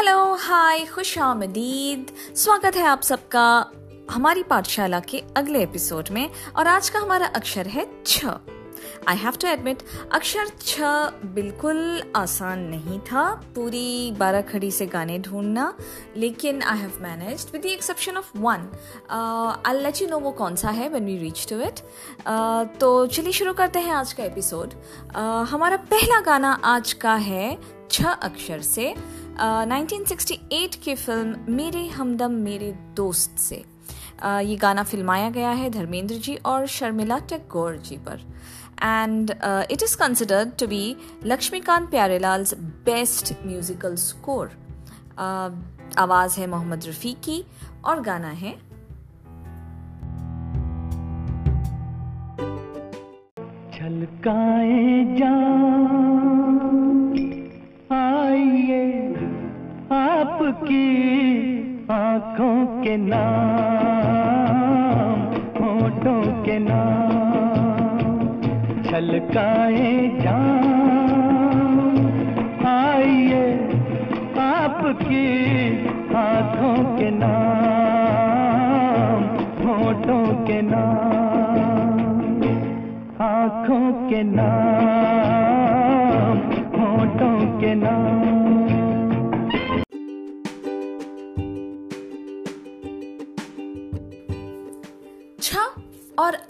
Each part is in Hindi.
हेलो हाय खुश आमदीद। स्वागत है आप सबका हमारी पाठशाला के अगले एपिसोड में और आज का हमारा अक्षर है छ। आई हैव टू एडमिट अक्षर छ बिल्कुल आसान नहीं था पूरी बारह खड़ी से गाने ढूंढना लेकिन I have manage with the exception of one I let you know वो कौन सा है when we reach to it तो चलिए शुरू करते हैं आज का एपिसोड uh, हमारा पहला गाना आज का है छ अक्षर से। 1968 की फ़िल्म मेरे हमदम मेरे दोस्त से। ये गाना फिल्माया गया है धर्मेंद्र जी और शर्मिला टैगोर जी पर। And it is considered to be Laxmikant Pyarelal's best musical score आवाज़ है मोहम्मद रफ़ी की और गाना है छलकाए जा आइए। आपकी आँखों के नाम, होठों के नाम, छलकाए जा आइए आपकी आँखों के नाम, होठों के नाम, आँखों के नाम, होठों के नाम।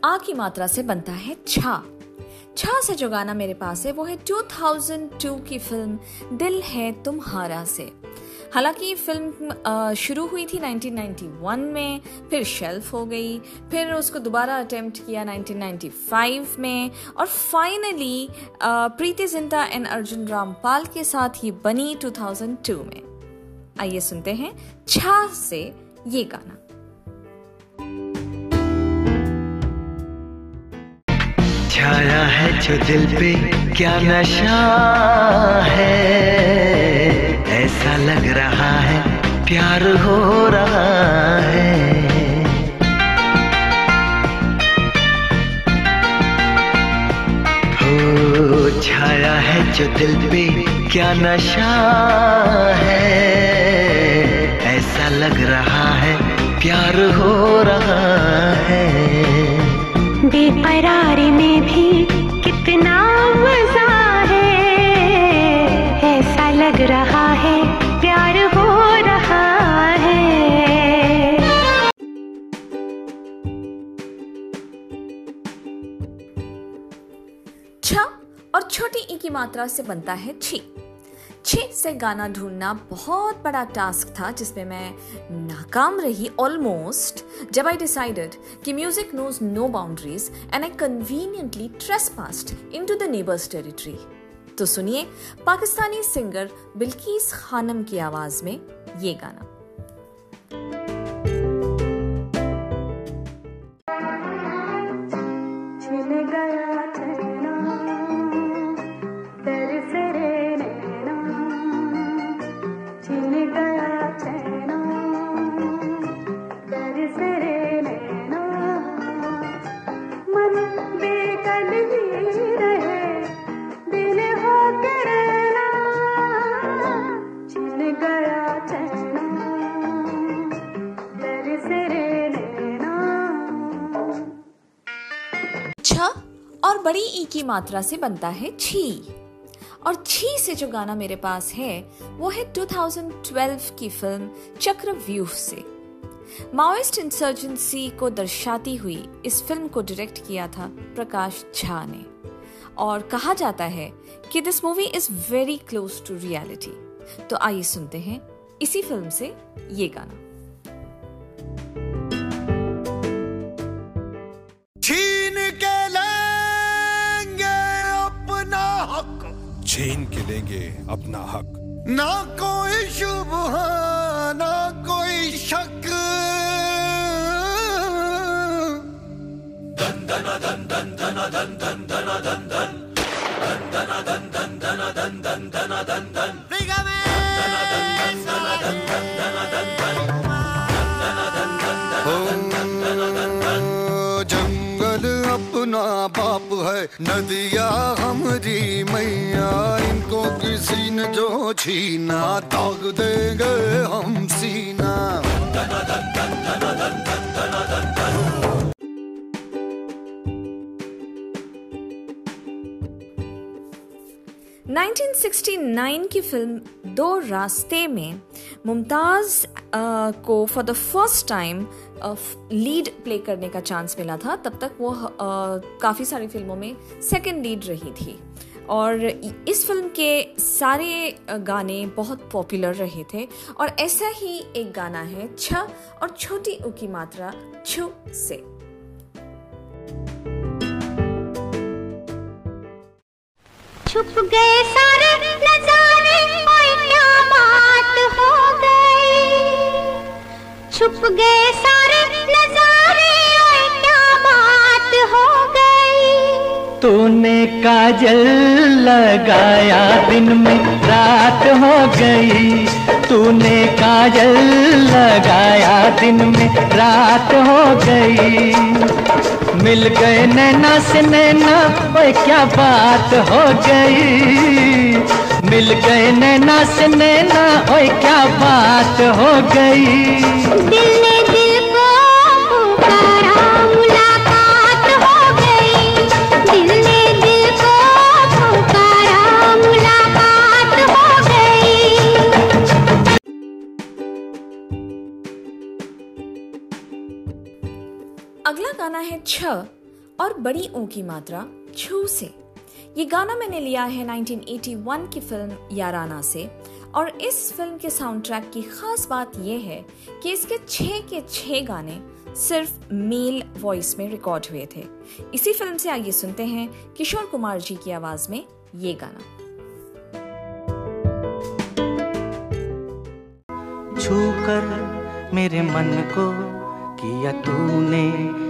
आ की मात्रा से बनता है छा। छा से जो गाना मेरे पास है, वो है 2002 की फ़िल्म दिल है तुम्हारा से। हालाँकि फ़िल्म शुरू हुई थी 1991 में, फिर शेल्फ हो गई, फिर उसको दोबारा अटेम्प्ट किया 1995 में, और फाइनली प्रीति जिंटा एंड अर्जुन रामपाल के साथ ये बनी 2002 में। आइए सुनते हैं छा से ये गाना। छाया है जो दिल पे क्या नशा है? ऐसा लग रहा है प्यार हो रहा है। हो, छाया है जो दिल पे क्या नशा है? ऐसा लग रहा है प्यार हो रहा है। बेपरारी में भी कितना मज़ा है। ऐसा लग रहा है प्यार हो रहा है। छ, और छोटी ई की मात्रा से बनता है छी। छी से गाना ढूंढना बहुत बड़ा टास्क था, जिसमें मैं नाकाम रही ऑलमोस्ट जब आई डिसाइडेड कि music knows no boundaries and I conveniently trace past into the neighbours territory तो सुनिए, पाकिस्तानी सिंगर बिल्कीस खानम की आवाज़ में ये गाना। की मात्रा से बनता है छी। और छी से जो गाना मेरे पास है, वो है 2012 की फ़िल्म चक्रव्यूह से। माओइस्ट इंसर्जेंसी को दर्शाती हुई इस फ़िल्म को डायरेक्ट किया था प्रकाश झा ने। और कहा जाता है कि this movie is very close to reality तो आइए सुनते हैं इसी फ़िल्म से ये गाना। छीन के लेंगे छीन के लेंगे अपना हक ना कोई शुभ ना कोई शक हो, जंगल अपना बाप है, नदिया हमारी मैया, इनको किसी ने जो छीना दाग देंगे हम सीना। 1969 की फ़िल्म दो रास्ते में मुमताज़ को for the first time lead play करने का चांस मिला था, तब तक वो काफ़ी सारी फ़िल्मों में सेकंड लीड रही थी। और इस फ़िल्म के सारे गाने बहुत पॉपुलर रहे थे। और ऐसा ही एक गाना है, छ, और छोटी ऊ की मात्रा, छु से। छुप गए सारे नजारे क्या बात हो गई। छुप गए सारे नजारे क्या बात हो गई तूने काजल लगाया दिन में रात हो गई। तूने काजल लगाया दिन में रात हो गई। मिल गए नैना से नैना, ओए क्या बात हो गई। मिल गए नैना से नैना, ओए क्या बात हो गई। दिल है छ और बड़ी ऊ की मात्रा छू से। ये गाना मैंने लिया है 1981 की फ़िल्म याराना से और इस फ़िल्म के साउंड ट्रैक की खास बात यह है कि इसके छः के छः गाने सिर्फ़ मेल वॉइस में रिकॉर्ड हुए थे। इसी फ़िल्म से आइए सुनते हैं किशोर कुमार जी की आवाज़ में ये गाना। छू कर मेरे मन को किया तूने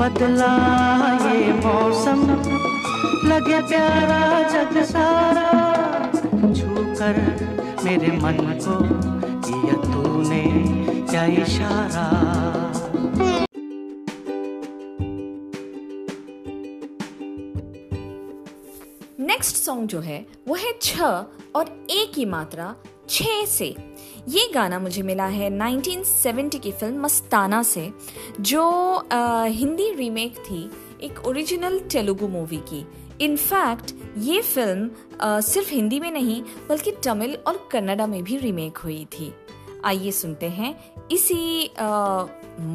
बदला ये मौसम। लगे प्यारा जग सारा। छू कर मेरे मन को किया तूने क्या इशारा। नेक्स्ट सॉन्ग जो है, वो है छ और ए की मात्रा, छ से। ये गाना मुझे मिला है 1970 की फ़िल्म मस्ताना से जो अ, हिंदी रीमेक थी एक ओरिजिनल तेलुगु मूवी की। इनफैक्ट ये फ़िल्म अ, सिर्फ़ हिंदी में नहीं बल्कि तमिल और कन्नड़ा में भी रीमेक हुई थी। आइए सुनते हैं इसी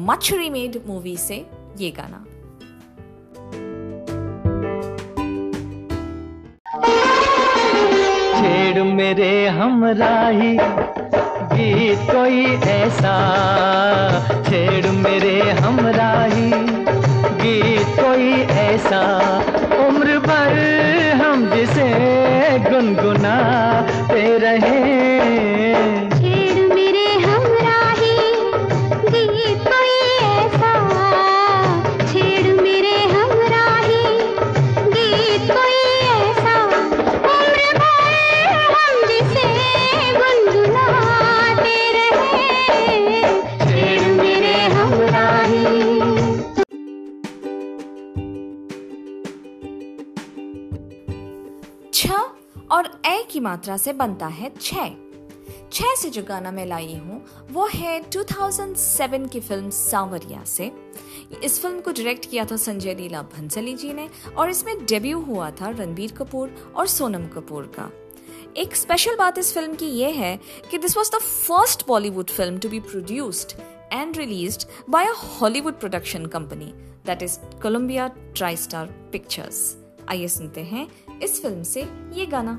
मच रीमेड मूवी से ये गाना। छेड़ मेरे हमराही गीत कोई ऐसा मात्रा से बनता है छ छह से जो गाना मैं लाई हूँ, वो है 2007 की फ़िल्म सांवरिया से। इस फ़िल्म को डायरेक्ट किया था संजय लीला भंसली जी ने और इसमें डेब्यू हुआ था रणबीर कपूर और सोनम कपूर का। एक स्पेशल बात इस फ़िल्म की ये है कि this was the first Bollywood film to be produced and released by a Hollywood production company that is Columbia Tri Star Pictures आइए सुनते हैं इस फ़िल्म से ये गाना।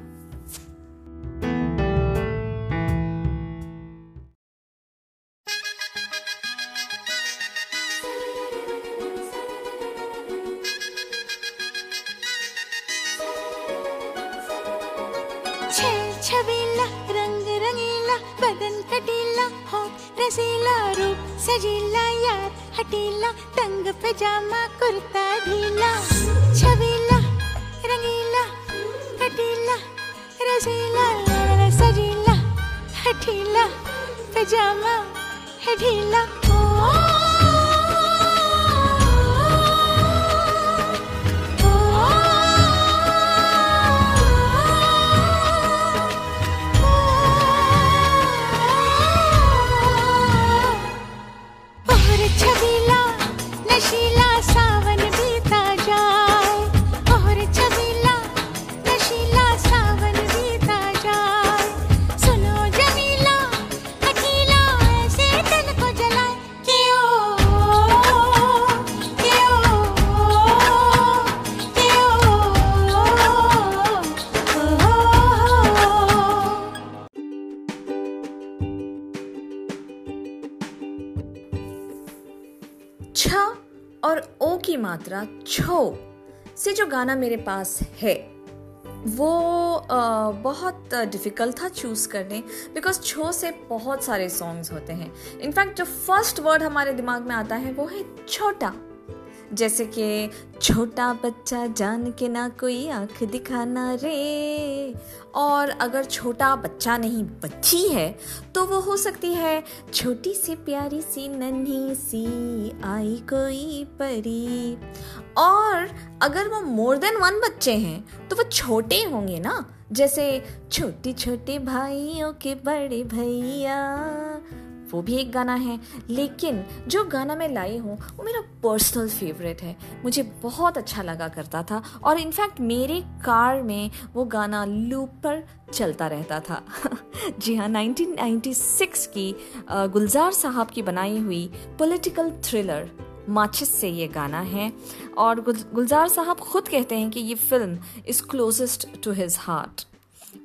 सजीला यार, हटीला, तंग पजामा, कुर्ता ढीला छबीला रंगीला हटीला रसीला सजीला, हटीला, पजामा, है ढीला। छबीला छ और ओ की मात्रा छो से जो गाना मेरे पास है वो आ, बहुत डिफ़िकल्ट था चूज़ करने बिकॉज़ छो से बहुत सारे सॉन्ग्स होते हैं। इनफैक्ट जो फ़र्स्ट वर्ड हमारे दिमाग में आता है वो है छोटा। जैसे कि छोटा बच्चा जान के ना कोई आँख दिखाना रे। और अगर छोटा बच्चा नहीं, बच्ची है तो वो हो सकती है छोटी सी प्यारी सी नन्ही सी आई कोई परी। और अगर वो मोर देन वन बच्चे हैं तो वो छोटे होंगे ना, जैसे छोटे छोटे भाइयों के बड़े भैया। वो भी एक गाना है। लेकिन जो गाना मैं लाई हूँ, वो मेरा पर्सनल फेवरेट है। मुझे बहुत अच्छा लगा करता था और इनफैक्ट मेरे कार में वो गाना लूप पर चलता रहता था। जी हाँ 1996 की गुलजार साहब की बनाई हुई पॉलिटिकल थ्रिलर माचिस से ये गाना है। और गुलजार साहब खुद कहते हैं कि ये film is closest to his heart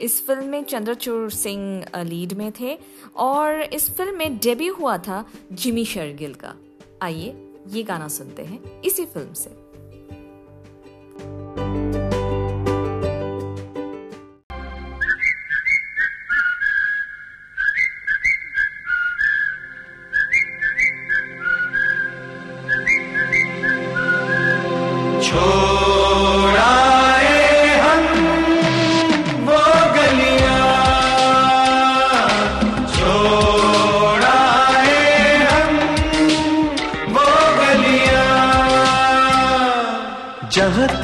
इस फ़िल्म में चंद्रचूर सिंह लीड में थे और इस फ़िल्म में डेब्यू हुआ था जिमी शर्गिल का। आइए ये गाना सुनते हैं इसी फ़िल्म से।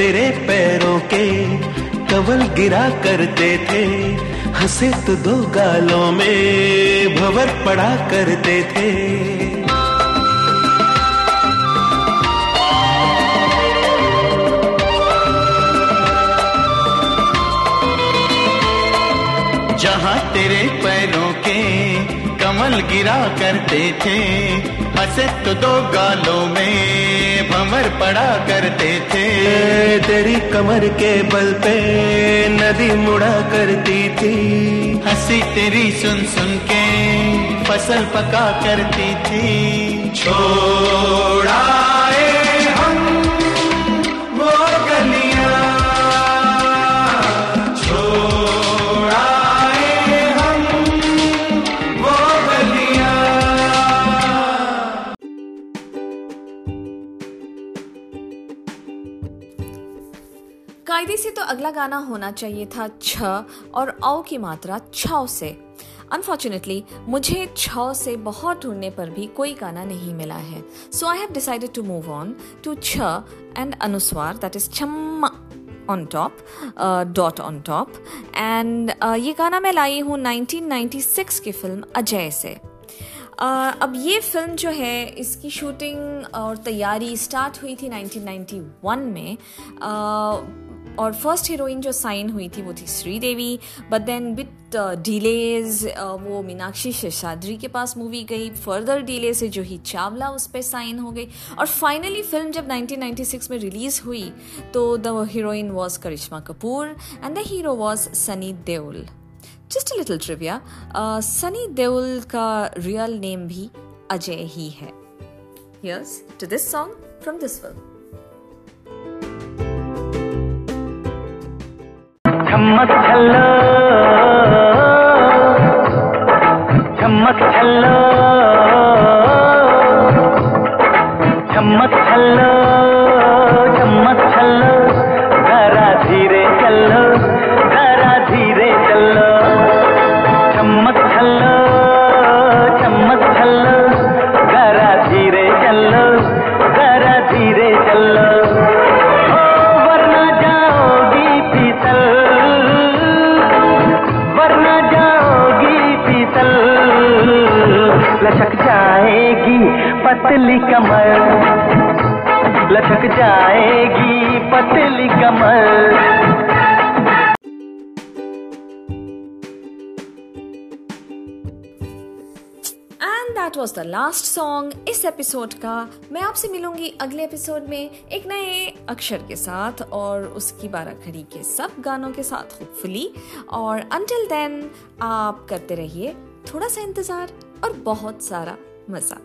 तेरे पैरों के कवल गिरा करते थे। हंसे तो दो गालों में भवर पड़ा करते थे। जहाँ तेरे पैरों के कमल गिरा करते थे, हंसे तो दो गालों में भंवर पड़ा करते थे। तेरी कमर के बल पे नदी मुड़ा करती थी। हँसी तेरी सुन सुन के फ़सल पका करती थी। छोड़ाए तो गाना होना चाहिए था छ और औ की मात्रा छौ से। अनफॉर्चुनेटली मुझे छ से बहुत ढूँढने पर भी कोई गाना नहीं मिला है। So I have decided to move on to छ एंड अनुस्वार that is छम्मा on top dot on top and ये गाना मैं लाई हूँ 1996 की फ़िल्म अजय से। Uh, अब ये फ़िल्म जो है इसकी शूटिंग और तैयारी स्टार्ट हुई थी 1991 में। Uh, और फ़र्स्ट हीरोइन जो साइन हुई थी वो थी Sridevi but then with delays वो मीनाक्षी शेषाद्री के पास मूवी गई फर्दर डिले से जो ही चावला उस पर साइन हो गई। और फाइनली फ़िल्म जब 1996 में रिलीज़ हुई तो the heroine was Karisma Kapoor and the hero was Sunny Deol just little trivia Sunny Deol का रियल नेम भी अजय ही है। Yes to this song from this film छम्मक छल्लो जाएगी पतली कमर वॉज़ द लास्ट सॉन्ग इस एपिसोड का। मैं आपसे मिलूँगी अगले एपिसोड में एक नए अक्षर के साथ और उसकी बारह खड़ी के सब गानों के साथ होपफुली और अंटिल देन आप करते रहिए थोड़ा सा इंतज़ार और बहुत सारा मज़ा।